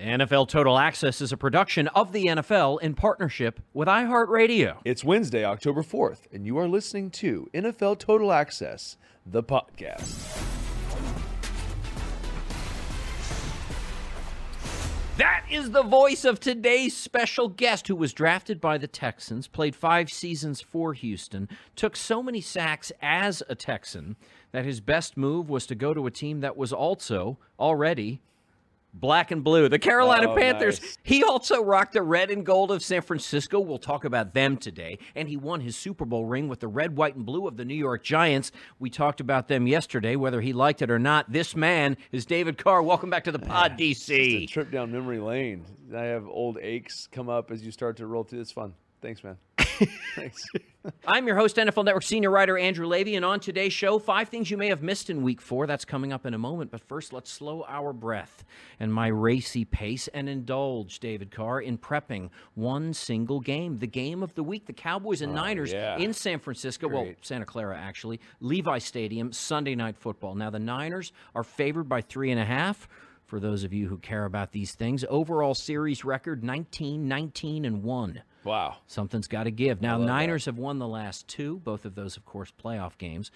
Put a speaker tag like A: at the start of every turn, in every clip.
A: NFL Total Access is a production of the NFL in partnership with iHeartRadio.
B: It's Wednesday, October 4th, and you are listening to NFL Total Access, the podcast.
A: That is the voice of today's special guest who was drafted by the Texans, played five seasons for Houston, took so many sacks as a Texan that his best move was to go to a team that was also already black and blue. The Carolina
B: Oh,
A: Panthers.
B: nice.
A: He also rocked the red and gold of San Francisco. We'll talk about them today. And he won his Super Bowl ring with the red, white, and blue of the New York Giants. We talked about them yesterday, whether he liked it or not. This man is David Carr. Welcome back to the pod, DC.
B: trip down memory lane. I have old aches come up as you start to roll through. It's fun. Thanks, man. Thanks.
A: I'm your host, NFL Network senior writer Andrew Levy, and on today's show, five things you may have missed in week four. That's coming up in a moment. But first, let's slow our breath and my racy pace and indulge, David Carr, in prepping one single game. The game of the week, the Cowboys and oh, Niners
B: yeah.
A: in San Francisco. Well, Santa Clara, actually. Levi Stadium, Sunday night football. Now, the Niners are favored by three and a half. For those of you who care about these things, overall series record 19, 19, and 1.
B: Wow.
A: Something's got to give. Now,
B: love that.
A: Niners have won the last two, both of those, of course, playoff games.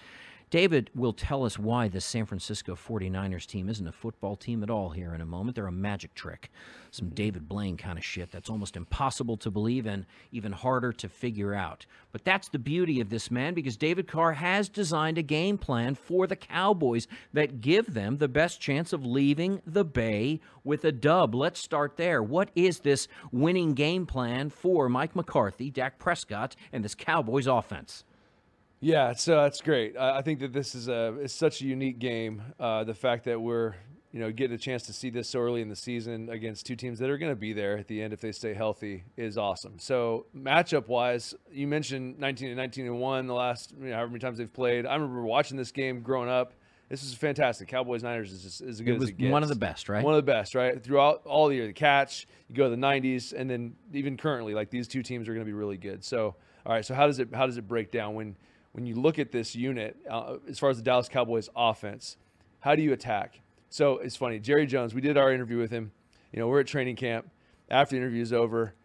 A: David will tell us why the San Francisco 49ers team isn't a football team at all here in a moment. They're a magic trick. Some David Blaine kind of shit that's almost impossible to believe and even harder to figure out. But that's the beauty of this man because David Carr has designed a game plan for the Cowboys that give them the best chance of leaving the Bay with a dub. Let's start there. What is this winning game plan for Mike McCarthy, Dak Prescott, and this Cowboys offense?
B: Yeah, so that's great. I I think that this is a it's such a unique game. Uh, the fact that we're you know getting a chance to see this so early in the season against two teams that are going to be there at the end if they stay healthy is awesome. So matchup wise, you mentioned 19 and 19 and one the last you know, however many times they've played. I remember watching this game growing up. This is fantastic. Cowboys Niners is just as good
A: It was
B: as it gets.
A: one of the best, right?
B: One of the best, right? Throughout all the year, the catch, you go to the 90s, and then even currently, like these two teams are going to be really good. So, all right, so how does it how does it break down when when you look at this unit uh, as far as the Dallas Cowboys offense? How do you attack? So it's funny, Jerry Jones. We did our interview with him. You know, we're at training camp. After the interview is over,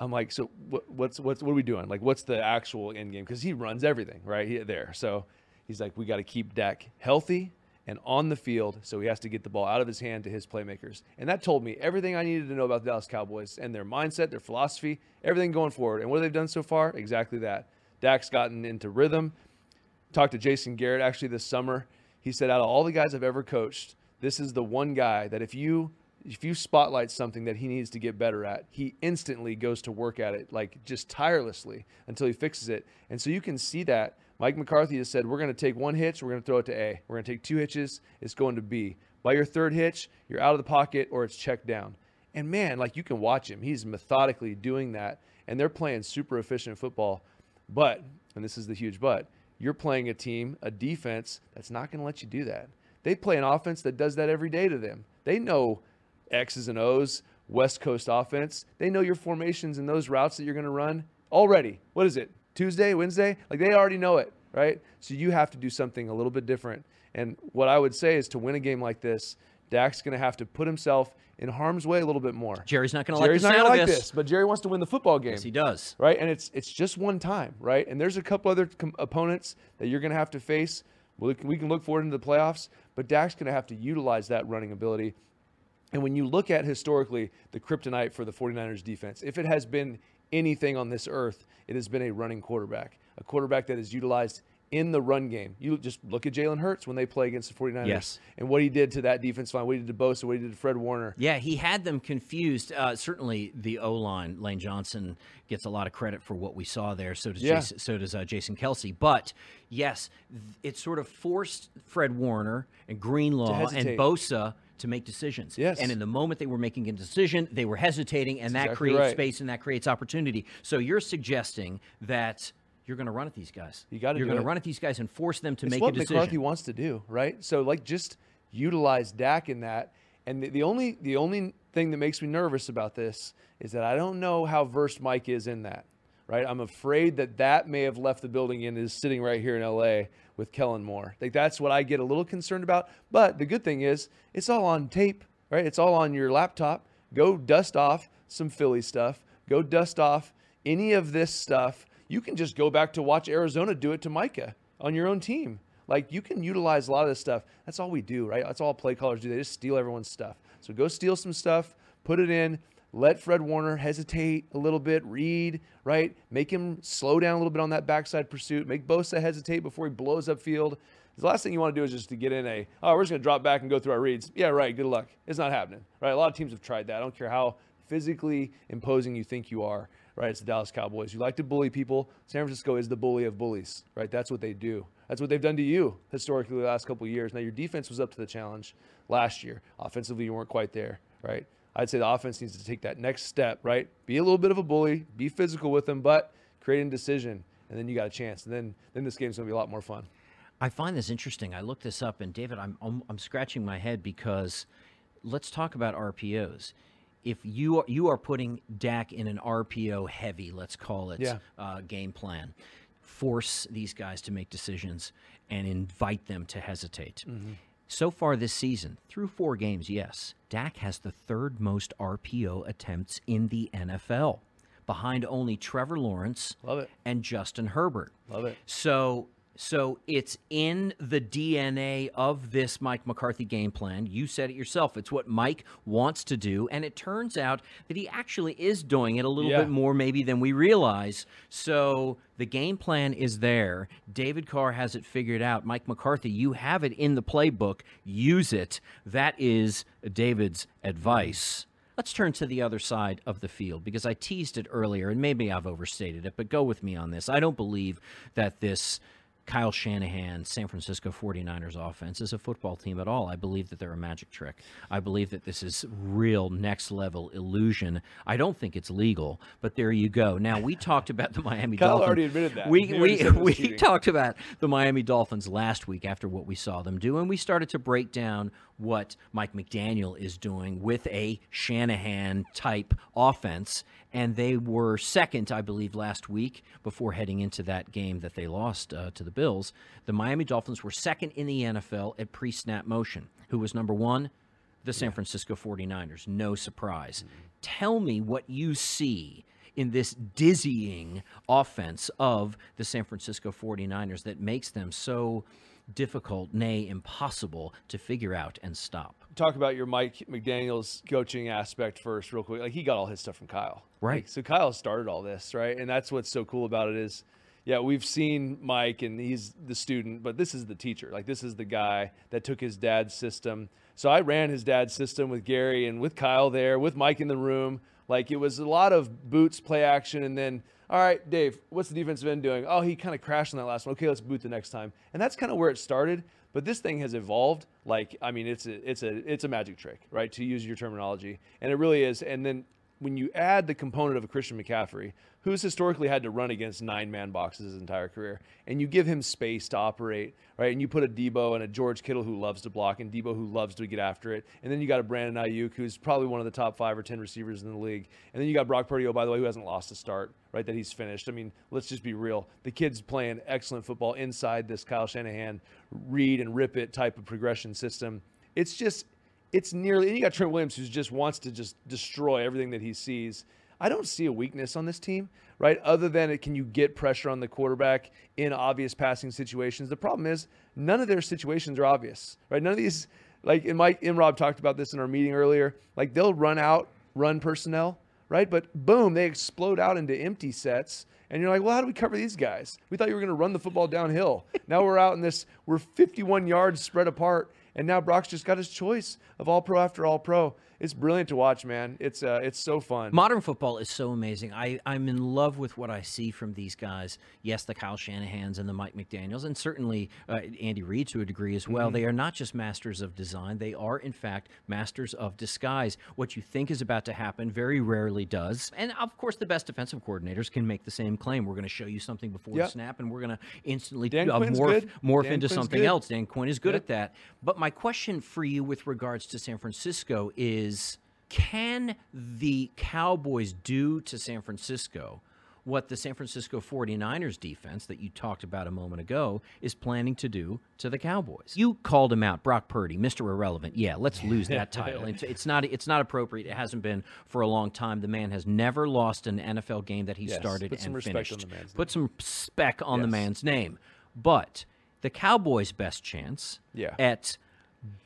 B: I'm like, so what, what's what's what are we doing? Like, what's the actual end game? Because he runs everything right he, there. So he's like, we got to keep Dak healthy and on the field, so he has to get the ball out of his hand to his playmakers. And that told me everything I needed to know about the Dallas Cowboys and their mindset, their philosophy, everything going forward. And what they've done so far, exactly that. Dak's gotten into rhythm. Talked to Jason Garrett actually this summer. He said, out of all the guys I've ever coached, this is the one guy that if you if you spotlight something that he needs to get better at, he instantly goes to work at it, like just tirelessly until he fixes it. And so you can see that. Mike McCarthy has said, we're going to take one hitch, we're going to throw it to A. We're going to take two hitches, it's going to B. By your third hitch, you're out of the pocket or it's checked down. And man, like you can watch him. He's methodically doing that. And they're playing super efficient football. But, and this is the huge but, you're playing a team, a defense that's not going to let you do that. They play an offense that does that every day to them. They know X's and O's, West Coast offense. They know your formations and those routes that you're going to run already. What is it? Tuesday, Wednesday? Like they already know it, right? So you have to do something a little bit different. And what I would say is to win a game like this, Dak's going to have to put himself in harm's way a little bit more.
A: Jerry's not going to like
B: Jerry's not gonna like
A: this.
B: this, but Jerry wants to win the football game.
A: Yes, he does.
B: right? And it's it's just one time, right? And there's a couple other com- opponents that you're going to have to face. We can, we can look forward into the playoffs, but Dak's going to have to utilize that running ability. And when you look at historically the kryptonite for the 49ers defense, if it has been anything on this earth, it has been a running quarterback, a quarterback that is utilized in the run game. You just look at Jalen Hurts when they play against the 49ers
A: Yes.
B: and what he did to that defense line, what he did to Bosa, what he did to Fred Warner.
A: Yeah, he had them confused. Uh, certainly, the O line, Lane Johnson gets a lot of credit for what we saw there. So does
B: Yeah.
A: Jason, so does uh, Jason Kelce. But yes, it sort of forced Fred Warner and Greenlaw and. Bosa to make decisions.
B: Yes.
A: And in the moment they were making a decision, they were hesitating, and that
B: exactly
A: creates
B: right.
A: space and that creates opportunity. So you're suggesting that. You're going to run at these guys.
B: You gotta
A: You're going to run at these guys and force them to
B: it's
A: make
B: what
A: a decision.
B: What McCarthy wants to do, right? So like just utilize Dak in that. And the, the only the only thing that makes me nervous about this is that I don't know how versed Mike is in that, right? I'm afraid that that may have left the building and is sitting right here in LA with Kellen Moore. Like that's what I get a little concerned about. But the good thing is it's all on tape, right? It's all on your laptop. Go dust off some Philly stuff. Go dust off any of this stuff. You can just go back to watch Arizona do it to Micah on your own team. Like you can utilize a lot of this stuff. That's all we do, right? That's all play callers do. They just steal everyone's stuff. So go steal some stuff, put it in, let Fred Warner hesitate a little bit, read, right? Make him slow down a little bit on that backside pursuit. Make Bosa hesitate before he blows up field. The last thing you want to do is just to get in a, oh, we're just going to drop back and go through our reads. Yeah, right. Good luck. It's not happening, right? A lot of teams have tried that. I don't care how physically imposing you think you are, right? It's the Dallas Cowboys. You like to bully people. San Francisco is the bully of bullies, right? That's what they do. That's what they've done to you historically the last couple of years. Now, your defense was up to the challenge last year. Offensively, you weren't quite there, right? I'd say the offense needs to take that next step, right? Be a little bit of a bully, be physical with them, but create a decision, and then you got a chance. And then, then this game's going to be a lot more fun.
A: I find this interesting. I looked this up, and David, I'm, I'm I'm scratching my head because let's talk about RPOs. If you are, you are putting Dak in an RPO heavy, let's call it,
B: Yeah.
A: uh, game plan, force these guys to make decisions and invite them to hesitate. So far this season, through four games, yes, Dak has the third most RPO attempts in the NFL, behind only Trevor Lawrence and Justin Herbert.
B: Love it.
A: So so it's in the DNA of this Mike McCarthy game plan. You said it yourself. It's what Mike wants to do, and it turns out that he actually is doing it a little
B: Yeah.
A: bit more maybe than we realize. So the game plan is there. David Carr has it figured out. Mike McCarthy, you have it in the playbook. Use it. That is David's advice. Let's turn to the other side of the field because I teased it earlier and maybe I've overstated it, but go with me on this. I don't believe that this Kyle Shanahan, San Francisco 49ers offense is a football team at all. I believe that they're a magic trick. I believe that this is real next level illusion. I don't think it's legal, but there you go. Now, we talked about the Miami
B: Kyle
A: Dolphins.
B: already admitted that.
A: We, we,
B: said it was
A: we
B: cheating.
A: talked about the Miami Dolphins last week after what we saw them do, and we started to break down what Mike McDaniel is doing with a Shanahan type offense. And they were second, I believe, last week before heading into that game that they lost uh, to the Bills. The Miami Dolphins were second in the NFL at pre snap motion. Who was number one? The San Francisco 49ers. No surprise. Tell me what you see in this dizzying offense of the San Francisco 49ers that makes them so difficult, nay, impossible to figure out and stop.
B: talk about your Mike McDaniel's coaching aspect first, real quick. Like he got all his stuff from Kyle,
A: Right.
B: Like, so Kyle started all this, right? And that's what's so cool about it is, yeah, we've seen Mike and he's the student, but this is the teacher. Like this is the guy that took his dad's system. So I ran his dad's system with Gary and with Kyle there, with Mike in the room. Like it was a lot of boots, play action, and then all right, Dave, what's the defensive end doing? Oh, he kind of crashed on that last one. Okay, let's boot the next time. And that's kind of where it started. But this thing has evolved. Like, I mean, it's a it's a it's a magic trick, right? To use your terminology, and it really is. And then when you add the component of a Christian McCaffrey, who's historically had to run against nine man boxes his entire career, and you give him space to operate, right? And you put a Deebo and a George Kittle who loves to block, and Deebo who loves to get after it, and then you got a Brandon Aiyuk who's probably one of the top five or ten receivers in the league, and then you got Brock Purdy, oh by the way, who hasn't lost a start, right? That he's finished. I mean, let's just be real. The kid's playing excellent football inside this Kyle Shanahan read and rip it type of progression system. It's just it's nearly and you got Trent Williams who just wants to just destroy everything that he sees. I don't see a weakness on this team, right? Other than it, can you get pressure on the quarterback in obvious passing situations? The problem is none of their situations are obvious, right? None of these, like in Mike and Rob talked about this in our meeting earlier. Like they'll run out, run personnel, right? But boom, they explode out into empty sets. And you're like, well, how do we cover these guys? We thought you were going to run the football downhill. now we're out in this, we're 51 yards spread apart and now Brock's just got his choice of all pro after all pro. It's brilliant to watch, man. It's uh, it's so fun.
A: Modern football is so amazing. I, I'm in love with what I see from these guys. Yes, the Kyle Shanahans and the Mike McDaniels, and certainly uh, Andy Reid to a degree as well. Mm-hmm. They are not just masters of design, they are, in fact, masters of disguise. What you think is about to happen very rarely does. And of course, the best defensive coordinators can make the same claim. We're going to show you something before yep. the snap, and we're going to instantly
B: Dan
A: uh, morph, morph into
B: Quinn's
A: something
B: good.
A: else. Dan Quinn is good yep. at that. But my question for you with regards to San Francisco is can the Cowboys do to San Francisco what the San Francisco 49ers defense that you talked about a moment ago is planning to do to the Cowboys? You called him out, Brock Purdy, Mr. Irrelevant. Yeah, let's lose that title. It's, it's, not it's not appropriate. It hasn't been for a long time. The man has never lost an NFL game that he
B: yes,
A: started and finished.
B: On the man's
A: put some spec on
B: yes.
A: the man's name. But the Cowboys' best chance
B: yeah.
A: at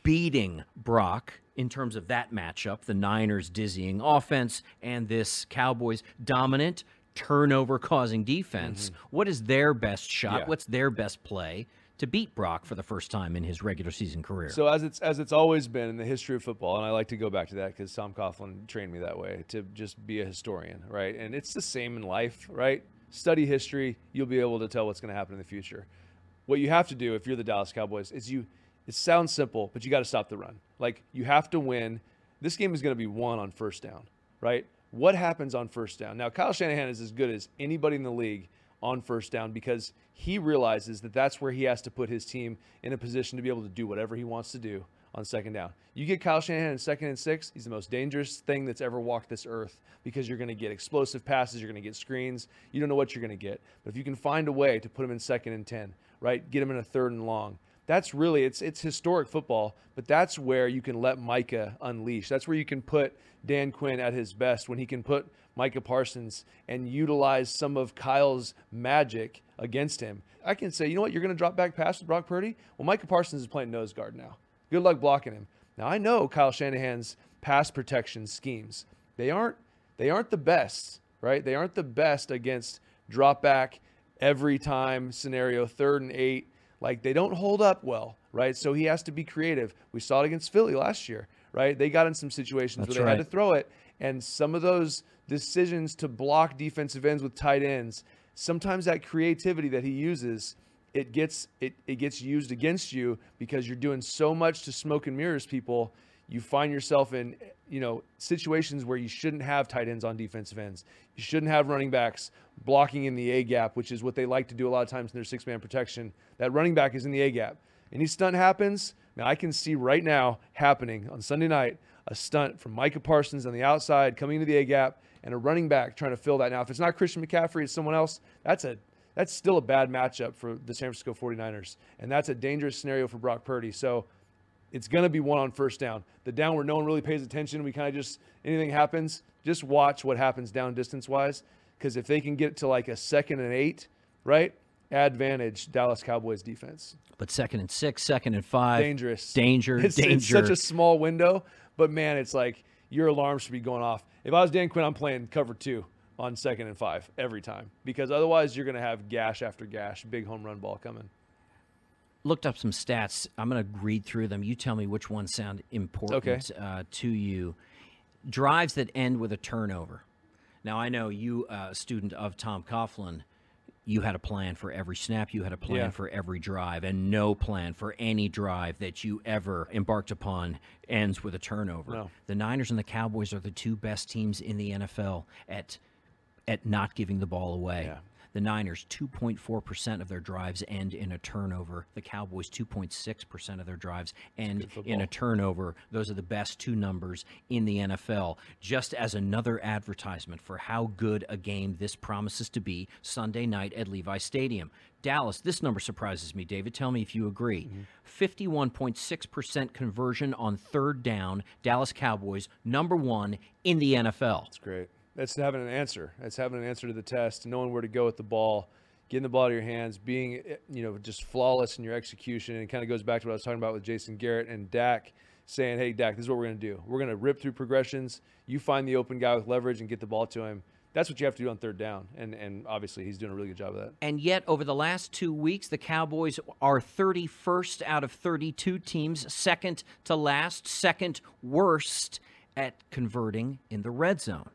A: beating Brock in terms of that matchup, the Niners' dizzying offense and this Cowboys' dominant turnover causing defense. Mm-hmm. What is their best shot?
B: Yeah.
A: What's their best play to beat Brock for the first time in his regular season career?
B: So as it's as it's always been in the history of football, and I like to go back to that because Tom Coughlin trained me that way to just be a historian, right? And it's the same in life, right? Study history, you'll be able to tell what's going to happen in the future. What you have to do if you're the Dallas Cowboys is you it sounds simple, but you got to stop the run. Like you have to win. This game is going to be won on first down, right? What happens on first down? Now, Kyle Shanahan is as good as anybody in the league on first down because he realizes that that's where he has to put his team in a position to be able to do whatever he wants to do on second down. You get Kyle Shanahan in second and six, he's the most dangerous thing that's ever walked this earth because you're going to get explosive passes, you're going to get screens. You don't know what you're going to get. But if you can find a way to put him in second and 10, right? Get him in a third and long that's really it's it's historic football, but that's where you can let Micah unleash. That's where you can put Dan Quinn at his best when he can put Micah Parsons and utilize some of Kyle's magic against him. I can say, you know what, you're going to drop back pass with Brock Purdy. Well, Micah Parsons is playing nose guard now. Good luck blocking him. Now I know Kyle Shanahan's pass protection schemes. They aren't they aren't the best, right? They aren't the best against drop back every time scenario, third and eight like they don't hold up well, right? So he has to be creative. We saw it against Philly last year, right? They got in some situations
A: That's
B: where they
A: right.
B: had to throw it, and some of those decisions to block defensive ends with tight ends, sometimes that creativity that he uses, it gets it it gets used against you because you're doing so much to smoke and mirrors people. You find yourself in you know situations where you shouldn't have tight ends on defensive ends. You shouldn't have running backs blocking in the A gap, which is what they like to do a lot of times in their six man protection. That running back is in the A gap. Any stunt happens, now I can see right now happening on Sunday night a stunt from Micah Parsons on the outside coming into the A gap and a running back trying to fill that. Now, if it's not Christian McCaffrey, it's someone else. That's a that's still a bad matchup for the San Francisco 49ers. And that's a dangerous scenario for Brock Purdy. So it's going to be one on first down. The down where no one really pays attention, we kind of just, anything happens, just watch what happens down distance wise. Because if they can get to like a second and eight, right? Advantage Dallas Cowboys defense.
A: But second and six, second and five,
B: Dangerous.
A: danger,
B: It's,
A: danger.
B: it's such a small window, but man, it's like your alarm should be going off. If I was Dan Quinn, I'm playing cover two on second and five every time because otherwise you're going to have gash after gash, big home run ball coming.
A: Looked up some stats. I'm going to read through them. You tell me which ones sound important
B: Okay.
A: uh, to you. Drives that end with a turnover. Now I know you, uh, a student of Tom Coughlin, you had a plan for every snap, you had a plan
B: Yeah.
A: for every drive, and no plan for any drive that you ever embarked upon ends with a turnover.
B: No.
A: The Niners and the Cowboys are the two best teams in the NFL at at not giving the ball away.
B: Yeah.
A: The Niners, 2.4% of their drives end in a turnover. The Cowboys, 2.6% of their drives end in a turnover. Those are the best two numbers in the NFL. Just as another advertisement for how good a game this promises to be Sunday night at Levi Stadium. Dallas, this number surprises me, David. Tell me if you agree. Mm-hmm. 51.6% conversion on third down. Dallas Cowboys, number one in the NFL.
B: That's great. That's having an answer. That's having an answer to the test, knowing where to go with the ball, getting the ball to your hands, being you know just flawless in your execution. And it kind of goes back to what I was talking about with Jason Garrett and Dak, saying, "Hey, Dak, this is what we're going to do. We're going to rip through progressions. You find the open guy with leverage and get the ball to him. That's what you have to do on third down. And and obviously he's doing a really good job of that.
A: And yet, over the last two weeks, the Cowboys are 31st out of 32 teams, second to last, second worst at converting in the red zone.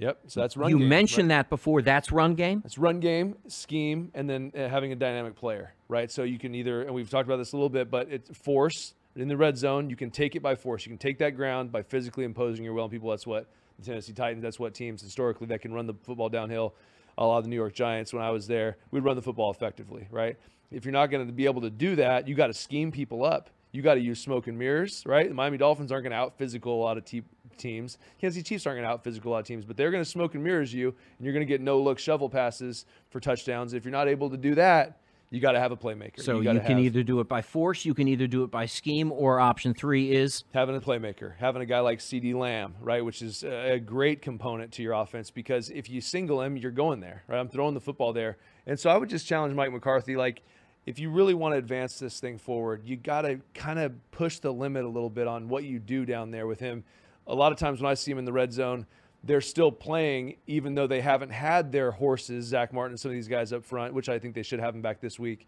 B: Yep. So that's run.
A: you
B: game,
A: mentioned
B: right?
A: that before. That's run game.
B: It's run game, scheme, and then uh, having a dynamic player, right? So you can either, and we've talked about this a little bit, but it's force in the red zone. You can take it by force. You can take that ground by physically imposing your will on people. That's what the Tennessee Titans. That's what teams historically that can run the football downhill. A lot of the New York Giants, when I was there, we'd run the football effectively, right? If you're not going to be able to do that, you got to scheme people up. You got to use smoke and mirrors, right? The Miami Dolphins aren't going to out physical a lot of te- teams. Kansas City Chiefs aren't going to out physical a lot of teams, but they're going to smoke and mirrors you, and you're going to get no look shovel passes for touchdowns. If you're not able to do that, you got to have a playmaker.
A: So you,
B: gotta
A: can
B: have-
A: either do it by force, you can either do it by scheme, or option three is
B: having a playmaker, having a guy like CeeDee Lamb, right, which is a a great component to your offense because if you single him, you're going there, right? I'm throwing the football there. And so I would just challenge Mike McCarthy like if you really want to advance this thing forward, you got to kind of push the limit a little bit on what you do down there with him. A lot of times when I see them in the red zone, they're still playing even though they haven't had their horses, Zack Martin and some of these guys up front, which I think they should have them back this week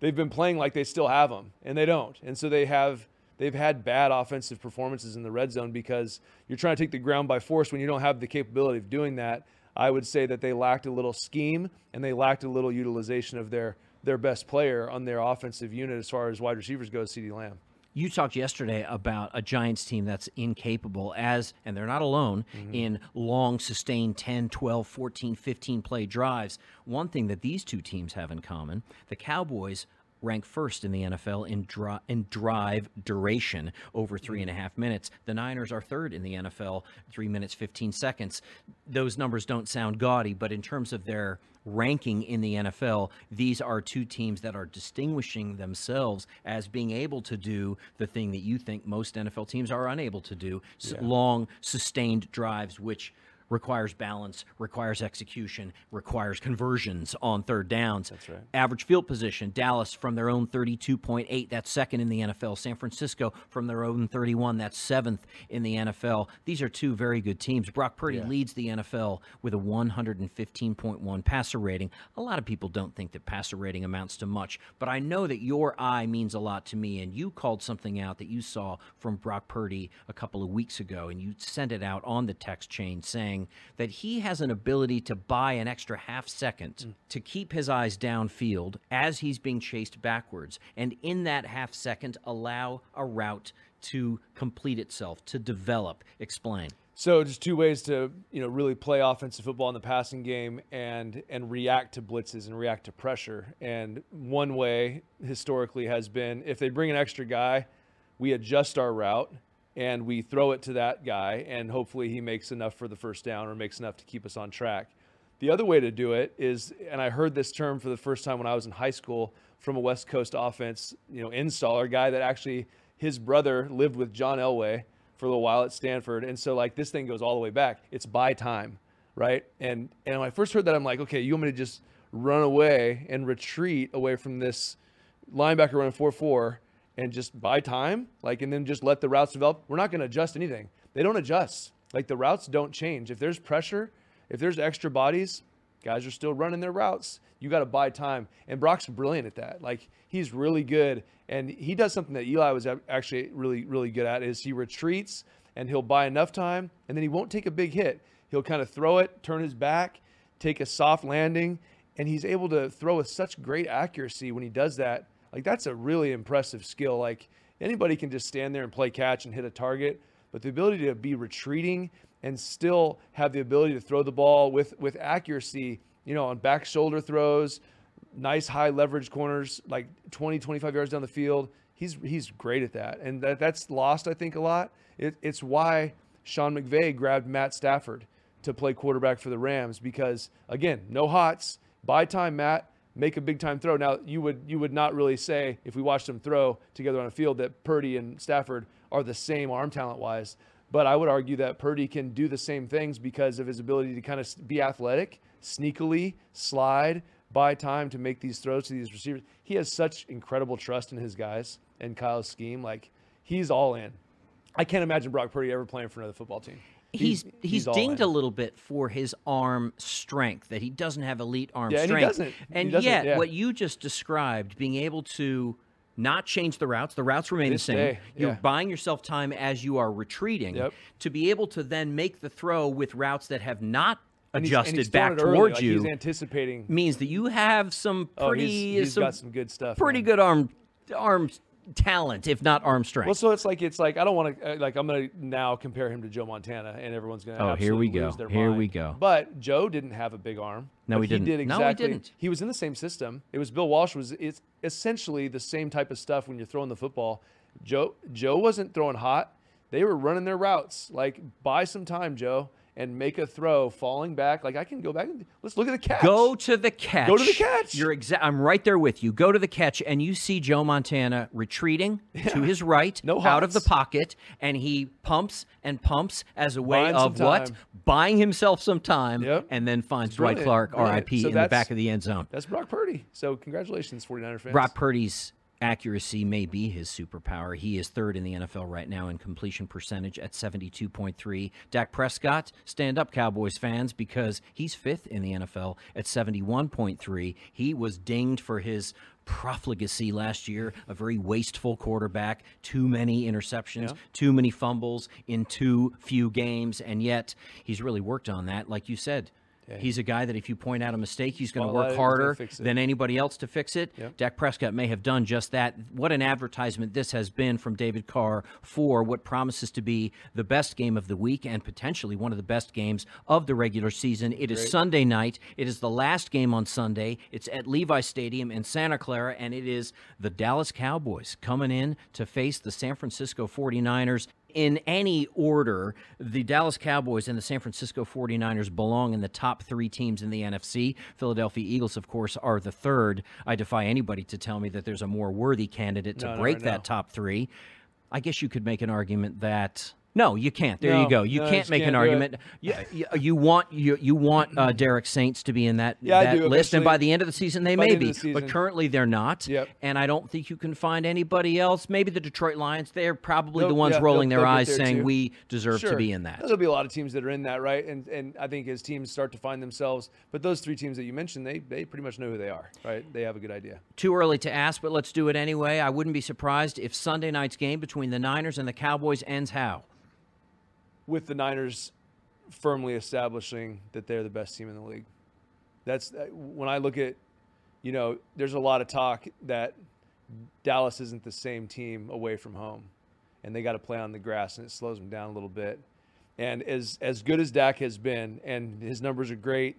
B: they've been playing like they still have them, and they don't. And so they have they've had bad offensive performances in the red zone because you're trying to take the ground by force when you don't have the capability of doing that. I would say that they lacked a little scheme and they lacked a little utilization of their their best player on their offensive unit as far as wide receivers go, CeeDee Lamb.
A: You talked yesterday about a Giants team that's incapable as and they're not alone mm-hmm. in long sustained 10, 12, 14, 15 play drives. One thing that these two teams have in common, the Cowboys rank first in the NFL in, dri- in drive duration over three and a half minutes. The Niners are third in the NFL, three minutes, 15 seconds. Those numbers don't sound gaudy, but in terms of their ranking in the NFL, these are two teams that are distinguishing themselves as being able to do the thing that you think most NFL teams are unable to do s- long, sustained drives, which requires balance, requires execution, requires conversions on third downs. That's
B: right.
A: Average field position, Dallas from their own 32.8, that's second in the NFL. San Francisco from their own 31, that's seventh in the NFL. These are two very good teams. Brock Purdy leads the NFL with a 115.1 passer rating. A lot of people don't think that passer rating amounts to much, but I know that your eye means a lot to me, and you called something out that you saw from Brock Purdy a couple of weeks ago, and you sent it out on the text chain saying that he has an ability to buy an extra half second mm. to keep his eyes downfield as he's being chased backwards, and in that half second, allow a route to complete itself, to develop. Explain.
B: So just two ways to you know really play offensive football in the passing game and and react to blitzes and react to pressure. And one way historically has been if they bring an extra guy, we adjust our route and we throw it to that guy and hopefully he makes enough for the first down or makes enough to keep us on track. The other way to do it is, and I heard this term for the first time when I was in high school from a West Coast offense, you know, installer guy that actually his brother lived with John Elway for a little while at Stanford, and so like this thing goes all the way back. It's buy time, right? And and when I first heard that, I'm like, okay, you want me to just run away and retreat away from this linebacker running four four and just buy time, like, and then just let the routes develop? We're not going to adjust anything. They don't adjust. Like the routes don't change. If there's pressure, if there's extra bodies, guys are still running their routes. You got to buy time. And Brock's brilliant at that. Like he's really good. And he does something that Eli was actually really, really good at is he retreats and he'll buy enough time and then he won't take a big hit. He'll kind of throw it, turn his back, take a soft landing, and he's able to throw with such great accuracy when he does that. Like that's a really impressive skill. Like anybody can just stand there and play catch and hit a target, but the ability to be retreating and still have the ability to throw the ball with with accuracy, you know, on back shoulder throws, nice high leverage corners, like 20, 25 yards down the field. He's he's great at that, and that, that's lost, I think, a lot. It, it's why Sean McVay grabbed Matt Stafford to play quarterback for the Rams because again, no hots. Buy time, Matt. Make a big time throw. Now you would you would not really say if we watched them throw together on a field that Purdy and Stafford are the same arm talent wise. But I would argue that Purdy can do the same things because of his ability to kind of be athletic, sneakily slide, buy time to make these throws to these receivers. He has such incredible trust in his guys and Kyle's scheme. Like he's all in. I can't imagine Brock Purdy ever playing for another football team.
A: He's he's,
B: he's
A: dinged
B: in.
A: a little bit for his arm strength that he doesn't have elite arm
B: Yeah, and he
A: strength.
B: doesn't. He
A: And
B: doesn't,
A: yet,
B: yeah.
A: what you just described, being able to not change the routes, the routes remain
B: This
A: the same.
B: day,
A: You're buying yourself time as you are retreating.
B: Yep.
A: To be able to then make the throw with routes that have not
B: And and
A: adjusted
B: he's
A: back towards
B: like
A: you
B: He's anticipating.
A: means that you have some
B: Oh,
A: pretty
B: he's- he's
A: some,
B: got some good stuff,
A: pretty
B: man.
A: good arm arm talent, if not arm strength.
B: Well, so it's like it's like I don't want to uh, like I'm gonna now compare him to Joe Montana, and everyone's gonna.
A: Oh, here we go. Here we go.
B: But Joe didn't have a big arm.
A: No, he didn't.
B: did
A: No, he didn't.
B: He was in the same system. It was Bill Walsh. Was it's essentially the same type of stuff when you're throwing the football. Joe Joe wasn't throwing hot. They were running their routes. Like buy some time, Joe, and make a throw, falling back. Like I can go back and let's look at the catch.
A: Go to the catch.
B: Go to the catch.
A: You're exa- I'm right there with you. Go to the catch, and you see Joe Montana retreating to his right,
B: No
A: out of the pocket, and he pumps and pumps as a way
B: Buying
A: of what? Buying himself some time,
B: Yep.
A: and then finds Dwight Clark. R.I.P.,
B: So
A: in the back of the end zone.
B: That's Brock Purdy. So congratulations, 49er fans.
A: Brock Purdy's accuracy may be his superpower. He is third in the NFL right now in completion percentage at 72.3. Dak Prescott, stand up, Cowboys fans, because he's fifth in the NFL at 71.3. He was dinged for his profligacy last year, a very wasteful quarterback, too many interceptions, too many fumbles in too few games, and yet he's really worked on that. Like you said, he's a guy that if you point out a mistake, he's going to work
B: it, he's gonna
A: harder than anybody else to fix it.
B: Yep.
A: Dak Prescott may have done just that. What an advertisement this has been from David Carr for what promises to be the best game of the week and potentially one of the best games of the regular season. It is Sunday night. It is the last game on Sunday. It's at Levi Stadium in Santa Clara, and it is the Dallas Cowboys coming in to face the San Francisco 49ers in any order, the Dallas Cowboys and the San Francisco 49ers belong in the top three teams in the NFC. Philadelphia Eagles, of course, are the third. I defy anybody to tell me that there's a more worthy candidate to
B: No, no,
A: break
B: no.
A: that top three. I guess you could make an argument that. No, you can't. There
B: No,
A: you go. You
B: no,
A: can't make an
B: can't it.
A: argument. You, you, want you, you want uh, Derek Saints to be in that,
B: Yeah,
A: that
B: do,
A: list, and by the end of the season they
B: the
A: may
B: end
A: be,
B: the
A: but currently they're not.
B: Yep.
A: And I don't think you can find anybody else. Maybe the Detroit Lions. They're probably
B: They'll-
A: the ones
B: yeah,
A: rolling their eyes, saying
B: too.
A: we deserve to be in that.
B: There'll be a lot of teams that are in that, right? And and I think as teams start to find themselves, but those three teams that you mentioned, they they pretty much know who they are, right? They have a good idea.
A: Too early to ask, but let's do it anyway. I wouldn't be surprised if Sunday night's game between the Niners and the Cowboys ends how?
B: With the Niners firmly establishing that they're the best team in the league. That's uh, when I look at, you know, there's a lot of talk that Dallas isn't the same team away from home, and they got to play on the grass, and it slows them down a little bit. And as as good as Dak has been, and his numbers are great,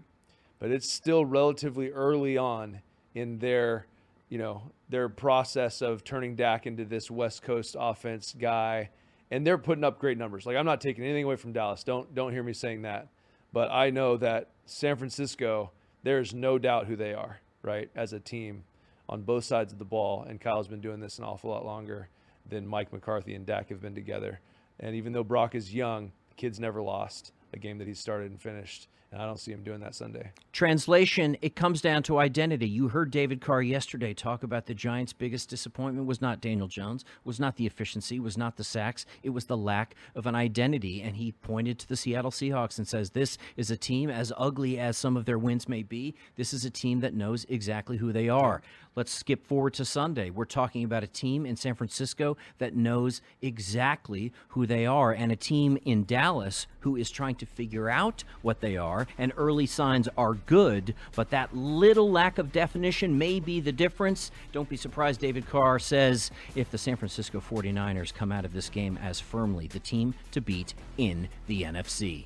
B: but it's still relatively early on in their, you know, their process of turning Dak into this West Coast offense guy, and they're putting up great numbers. Like I'm not taking anything away from Dallas. Don't don't hear me saying that, but I know that San Francisco, there's no doubt who they are, right, as a team on both sides of the ball. And Kyle's been doing this an awful lot longer than Mike McCarthy and Dak have been together. And even though Brock is young, the kid's never lost a game that he started and finished. And I don't see him doing that Sunday.
A: Translation, it comes down to identity. You heard David Carr yesterday talk about the Giants' biggest disappointment was not Daniel Jones, was not the efficiency, was not the sacks, it was the lack of an identity. And he pointed to the Seattle Seahawks and says, This is a team as ugly as some of their wins may be. This is a team that knows exactly who they are. Let's skip forward to Sunday. We're talking about a team in San Francisco that knows exactly who they are, and a team in Dallas who is trying to figure out what they are. And early signs are good, but that little lack of definition may be the difference. Don't be surprised, David Carr says, if the San Francisco 49ers come out of this game as firmly the team to beat in the NFC.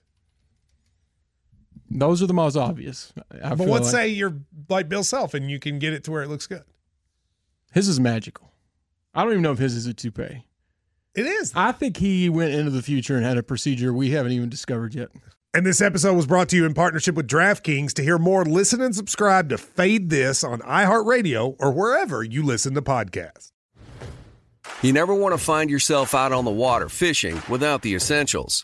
C: Those are the most obvious. I
D: but
C: feel
D: let's
C: like.
D: say you're like Bill Self and you can get it to where it looks good.
C: his is magical. I don't even know if his is a toupee.
D: It is.
C: I think he went into the future and had a procedure we haven't even discovered yet.
D: And this episode was brought to you in partnership with DraftKings. To hear more, listen and subscribe to Fade This on iHeartRadio or wherever you listen to podcasts.
E: You never want to find yourself out on the water fishing without the essentials.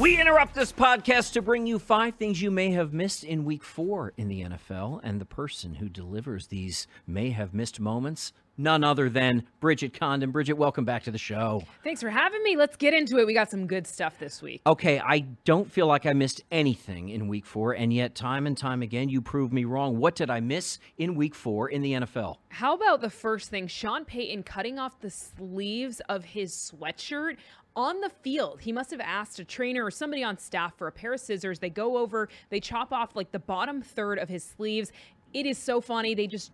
A: We interrupt this podcast to bring you five things you may have missed in week four in the NFL. And the person who delivers these may have missed moments, none other than Bridget Condon. Bridget, welcome back to the show.
F: Thanks for having me. Let's get into it. We got some good stuff this week.
A: Okay, I don't feel like I missed anything in week four, and yet time and time again you proved me wrong. What did I miss in week four in the NFL?
F: How about the first thing? Sean Payton cutting off the sleeves of his sweatshirt on the field. He must have asked a trainer or somebody on staff for a pair of scissors. They go over, they chop off like the bottom third of his sleeves. It is so funny. They just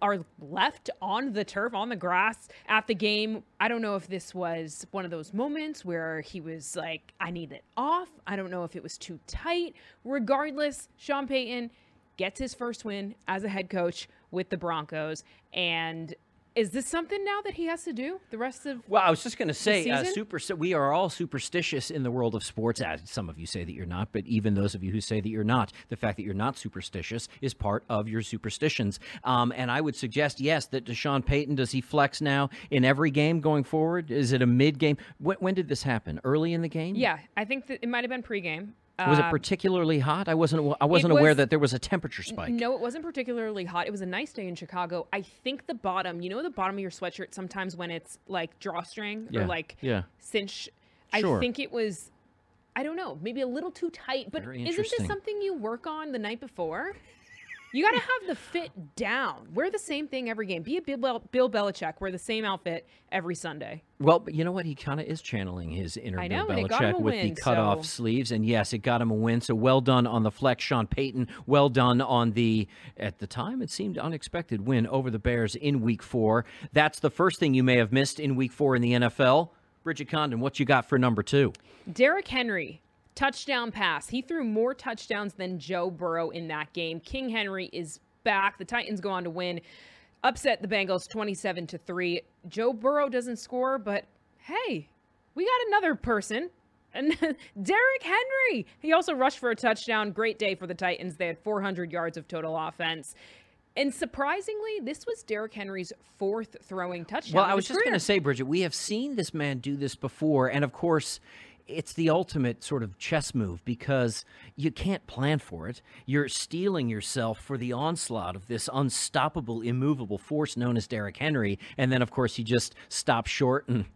F: are left on the turf, on the grass at the game. I don't know if this was one of those moments where he was like, I need it off. I don't know if it was too tight. Regardless, Sean Payton gets his first win as a head coach with the Broncos. And is this something now that he has to do the rest of
A: Well, I was just going to say, uh, super. We are all superstitious in the world of sports. As some of you say that you're not, but even those of you who say that you're not, the fact that you're not superstitious is part of your superstitions. Um, and I would suggest, yes, that Deshaun Payton does he flex now in every game going forward? Is it a mid game? When, when did this happen? Early in the game?
F: Yeah, I think that it might have been pregame.
A: Was it
F: Um,
A: particularly hot? I wasn't. I wasn't aware that there was a temperature spike.
F: No, it wasn't particularly hot. It was a nice day in Chicago. I think the bottom, you know, the bottom of your sweatshirt sometimes when it's like drawstring
A: Yeah,
F: or like
A: yeah.
F: cinch.
A: Sure.
F: I think it was, I don't know, maybe a little too tight. But isn't this something you work on the night before? You got to have the fit down. Wear the same thing every game. Be a Bill, Bill Belichick. Wear the same outfit every Sunday.
A: Well, but you know what? He kind of is channeling his inner
F: I
A: Bill
F: know, and it got him
A: Belichick with
F: win,
A: the cut-off
F: so-
A: sleeves, and yes, it got him a win. So well done on the flex, Sean Payton. Well done on the, at the time, it seemed unexpected win over the Bears in Week Four. That's the first thing you may have missed in Week Four in the NFL. Bridget Condon, what you got for number two?
F: Derrick Henry touchdown pass. He threw more touchdowns than Joe Burrow in that game. King Henry is back. The Titans go on to win, upset the Bengals 27 to 3. Joe Burrow doesn't score, but hey, we got another person. And Derrick Henry. He also rushed for a touchdown. Great day for the Titans. They had 400 yards of total offense. And surprisingly, this was Derrick Henry's fourth throwing touchdown.
A: Well, I was just going to say, Bridget, we have seen this man do this before. And of course, it's the ultimate sort of chess move because you can't plan for it. You're steeling yourself for the onslaught of this unstoppable, immovable force known as Derrick Henry. And then, of course, he just stops short and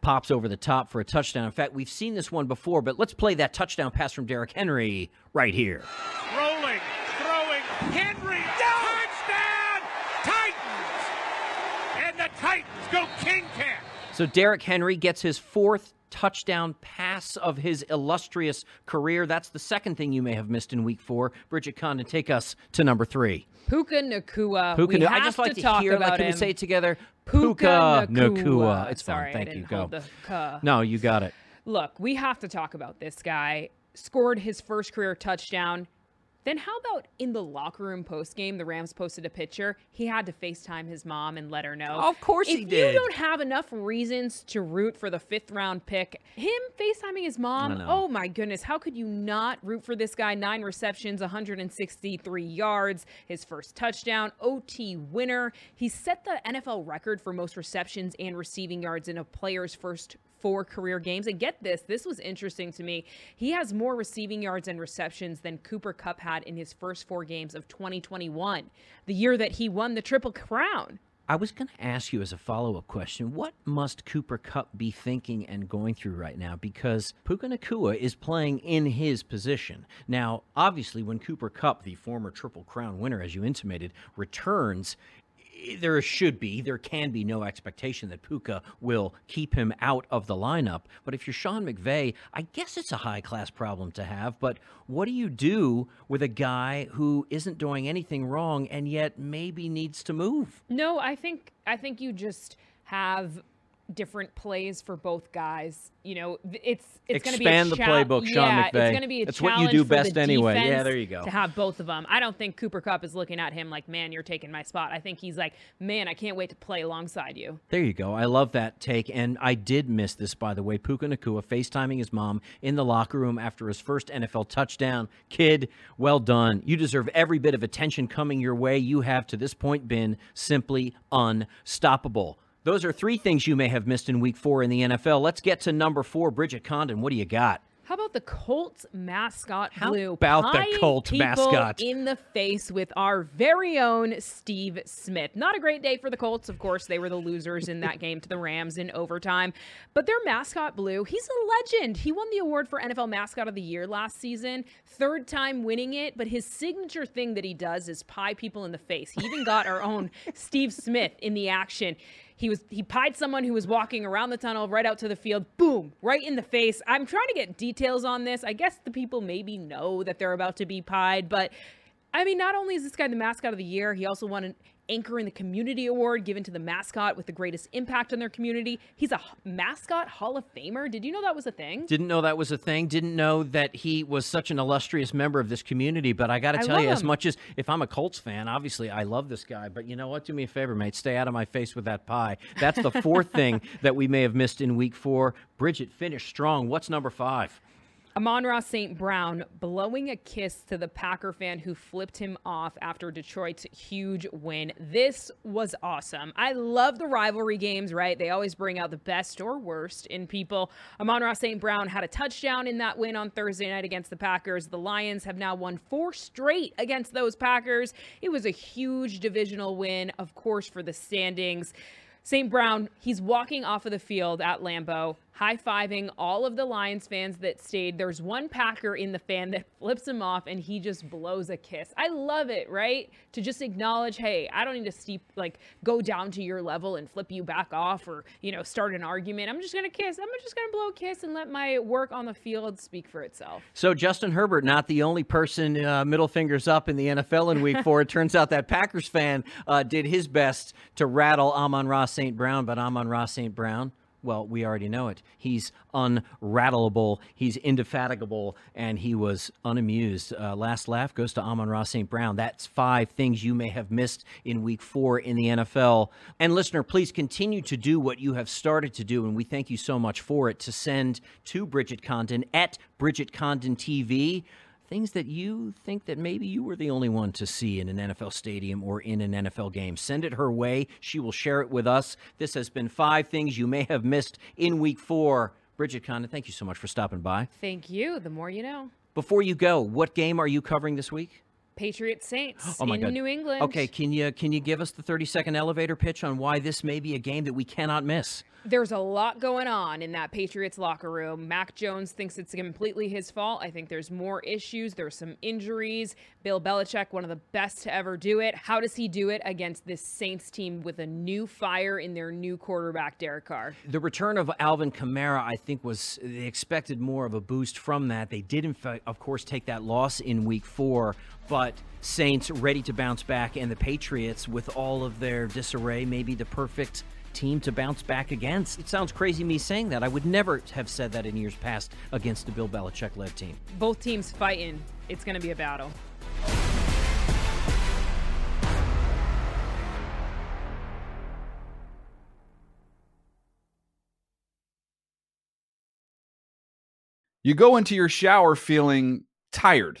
A: pops over the top for a touchdown. In fact, we've seen this one before, but let's play that touchdown pass from Derrick Henry right here.
G: Rolling, throwing, Henry, touchdown, Titans! And the Titans go King Cat.
A: So Derrick Henry gets his fourth touchdown pass of his illustrious career. That's the second thing you may have missed in week four. Bridget Condon, take us to number three.
F: Puka Nacua.
A: Puka
F: Nacua.
A: I just like
F: to,
A: to,
F: talk
A: hear,
F: about
A: like, can
F: him.
A: we say it together?
F: Puka
A: Nacua.
F: Nacua.
A: It's
F: Sorry,
A: fine. Thank you. Go. No, you got it.
F: Look, we have to talk about this guy. Scored his first career touchdown. Then how about in the locker room post game? The Rams posted a picture. He had to FaceTime his mom and let her know.
A: Of course
F: if
A: he did.
F: If you don't have enough reasons to root for the fifth round pick, him FaceTiming his mom, oh my goodness, how could you not root for this guy? Nine receptions, 163 yards, his first touchdown, OT winner. He set the NFL record for most receptions and receiving yards in a player's first four career games. And get this, this was interesting to me. He has more receiving yards and receptions than Cooper Kupp had in his first four games of 2021, the year that he won the Triple Crown.
A: I was going to ask you as a follow up question what must Cooper Kupp be thinking and going through right now? Because Puka Nacua is playing in his position. Now, obviously, when Cooper Kupp, the former Triple Crown winner, as you intimated, returns, Eh, there should be, there can be no expectation that Puka will keep him out of the lineup. But if you're Sean McVay, I guess it's a high class problem to have. But what do you do with a guy who isn't doing anything wrong and yet maybe needs to move?
F: No, I think I think you just have different plays for both guys. You know, it's it's going to be a
A: Expand the
F: chal-
A: playbook, Sean
F: yeah,
A: McVay.
F: It's going to be a
A: That's what you do best anyway. Yeah, there you go.
F: To have both of them, I don't think Cooper Kupp is looking at him like, "Man, you're taking my spot." I think he's like, "Man, I can't wait to play alongside you."
A: There you go. I love that take. And I did miss this, by the way. Puka Nacua FaceTiming his mom in the locker room after his first NFL touchdown. Kid, well done. You deserve every bit of attention coming your way. You have, to this point, been simply unstoppable. Those are three things you may have missed in week four in the NFL. Let's get to number four. Bridget Condon, what do you got?
F: How about the Colts mascot
A: How
F: blue?
A: about the Colts mascot?
F: in the face with our very own Steve Smith? Not a great day for the Colts. Of course, they were the losers in that game to the Rams in overtime. But their mascot blue, he's a legend. He won the award for NFL Mascot of the Year last season, third time winning it. But his signature thing that he does is pie people in the face. He even got our own Steve Smith in the action. He was he pied someone who was walking around the tunnel right out to the field. Boom, right in the face. I'm trying to get details on this. I guess the people maybe know that they're about to be pied, but I mean, not only is this guy the mascot of the year, he also won an Anchor in the Community Award given to the mascot with the greatest impact on their community. He's a mascot Hall of Famer. Did you know that was a thing?
A: Didn't know that was a thing. Didn't know that he was such an illustrious member of this community. But I got to tell you, as much as if I'm a Colts fan, obviously I love this guy. But you know what? Do me a favor, mate. Stay out of my face with that pie. That's the fourth thing that we may have missed in week four. Bridget finished strong. What's number five?
F: Amon-Ra St. Brown blowing a kiss to the Packer fan who flipped him off after Detroit's huge win. This was awesome. I love the rivalry games, right? They always bring out the best or worst in people. Amon-Ra St. Brown had a touchdown in that win on Thursday night against the Packers. The Lions have now won four straight against those Packers. It was a huge divisional win, of course, for the standings. St. Brown, he's walking off of the field at Lambeau, high fiving all of the Lions fans that stayed. There's one Packer in the fan that flips him off and he just blows a kiss. I love it, right? To just acknowledge, hey, I don't need to steep, like, go down to your level and flip you back off or, you know, start an argument. I'm just going to kiss. I'm just going to blow a kiss and let my work on the field speak for itself.
A: So Justin Herbert, not the only person uh, middle fingers up in the NFL in Week Four. it turns out that Packers fan uh, did his best to rattle Amon-Ra St. Brown, but Amon-Ra St. Brown Well, we already know it. He's unrattleable, he's indefatigable, and he was unamused. Uh, last laugh goes to Amon-Ra St. Brown. That's five things you may have missed in week four in the NFL. And listener, please continue to do what you have started to do, and we thank you so much for it to send to Bridget Condon at Bridget Condon TV things that you think that maybe you were the only one to see in an NFL stadium or in an NFL game. Send it her way. She will share it with us. This has been five things you may have missed in week four. Bridget Condon, thank you so much for stopping by.
F: Thank you. The more you know.
A: Before you go, what game are you covering this week?
F: Patriot Saints
A: Oh my
F: in
A: God.
F: New England.
A: Okay, can you can you give us the 30 second elevator pitch on why this may be a game that we cannot miss?
F: There's a lot going on in that Patriots locker room. Mac Jones thinks it's completely his fault. I think there's more issues. There's some injuries. Bill Belichick, one of the best to ever do it. How does he do it against this Saints team with a new fire in their new quarterback, Derek Carr?
A: The return of Alvin Kamara, I think, was they expected more of a boost from that. They did, in fact, of course, take that loss in Week Four, but Saints ready to bounce back, and the Patriots, with all of their disarray, maybe the perfect team to bounce back against. It sounds crazy me saying that. I would never have said that in years past against a Bill Belichick-led team.
F: Both teams fighting. It's going to be a battle.
H: You go into your shower feeling tired,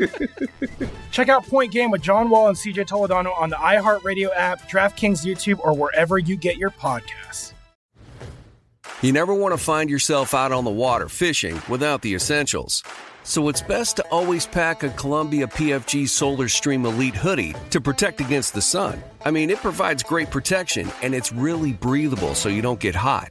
I: Check out Point Game with John Wall and CJ Toledano on the iHeartRadio app, DraftKings YouTube, or wherever you get your podcasts.
E: You never want to find yourself out on the water fishing without the essentials. So it's best to always pack a Columbia PFG Solar Stream Elite hoodie to protect against the sun. I mean, it provides great protection and it's really breathable so you don't get hot.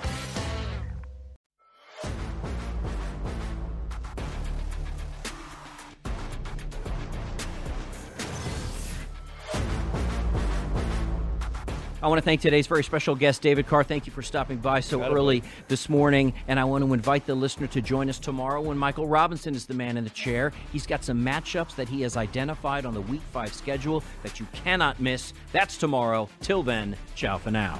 A: I want to thank today's very special guest, David Carr. Thank you for stopping by so early this morning. And I want to invite the listener to join us tomorrow when Michael Robinson is the man in the chair. He's got some matchups that he has identified on the Week 5 schedule that you cannot miss. That's tomorrow. Till then, ciao for now.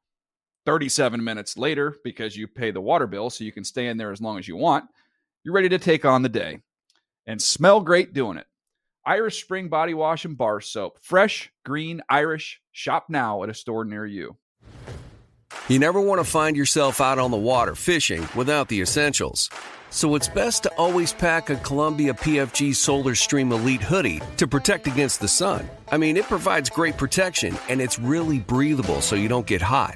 H: 37 minutes later, because you pay the water bill so you can stay in there as long as you want, you're ready to take on the day and smell great doing it. Irish Spring Body Wash and Bar Soap. Fresh, green, Irish. Shop now at a store near you.
E: You never want to find yourself out on the water fishing without the essentials. So it's best to always pack a Columbia PFG Solar Stream Elite hoodie to protect against the sun. I mean, it provides great protection and it's really breathable so you don't get hot.